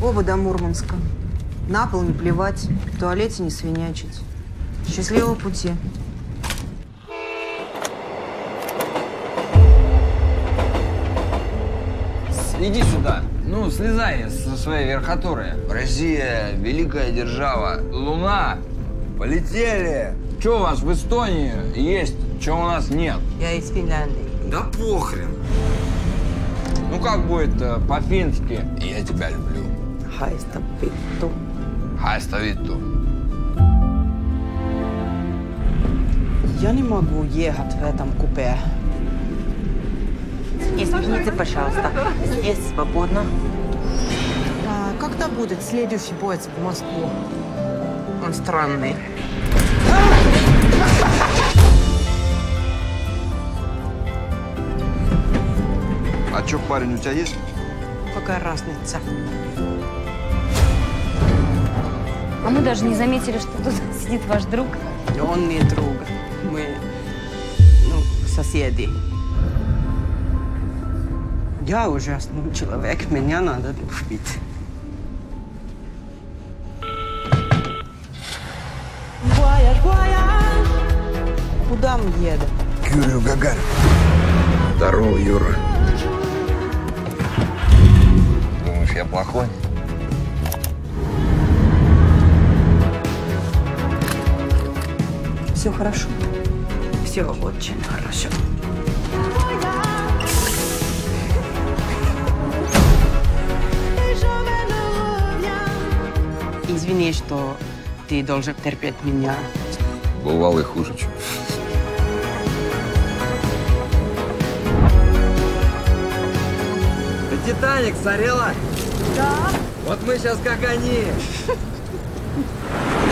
Оба до Мурманска. На пол не плевать, в туалете не свинячить. Счастливого пути. Иди сюда. Ну, слезай со своей верхотуры. Россия, великая держава. Луна. Полетели. Что у вас в Эстонии есть, чего у нас нет? Я из Финляндии. Да похрен. Ну, как будет э, по-фински? Я тебя люблю. Haista vittu. Хайста витту. Я не могу ехать в этом купе. Извините, пожалуйста. Здесь свободно. А когда будет следующий поезд в Москву? Он странный. А чё, парень, у тебя есть? Какая разница? А мы даже не заметили, что тут сидит ваш друг. Он не друг. Мы, ну, соседи. Я ужасный человек, меня надо любить. Куда мы едем? К Юрию Гагарину. Здорово, Юра. Думаешь, я плохой? Все хорошо. Все очень хорошо. Извини, что ты должен терпеть меня. Бывало и хуже, чем. Ты Титаник сорела? Да. Вот мы сейчас как они.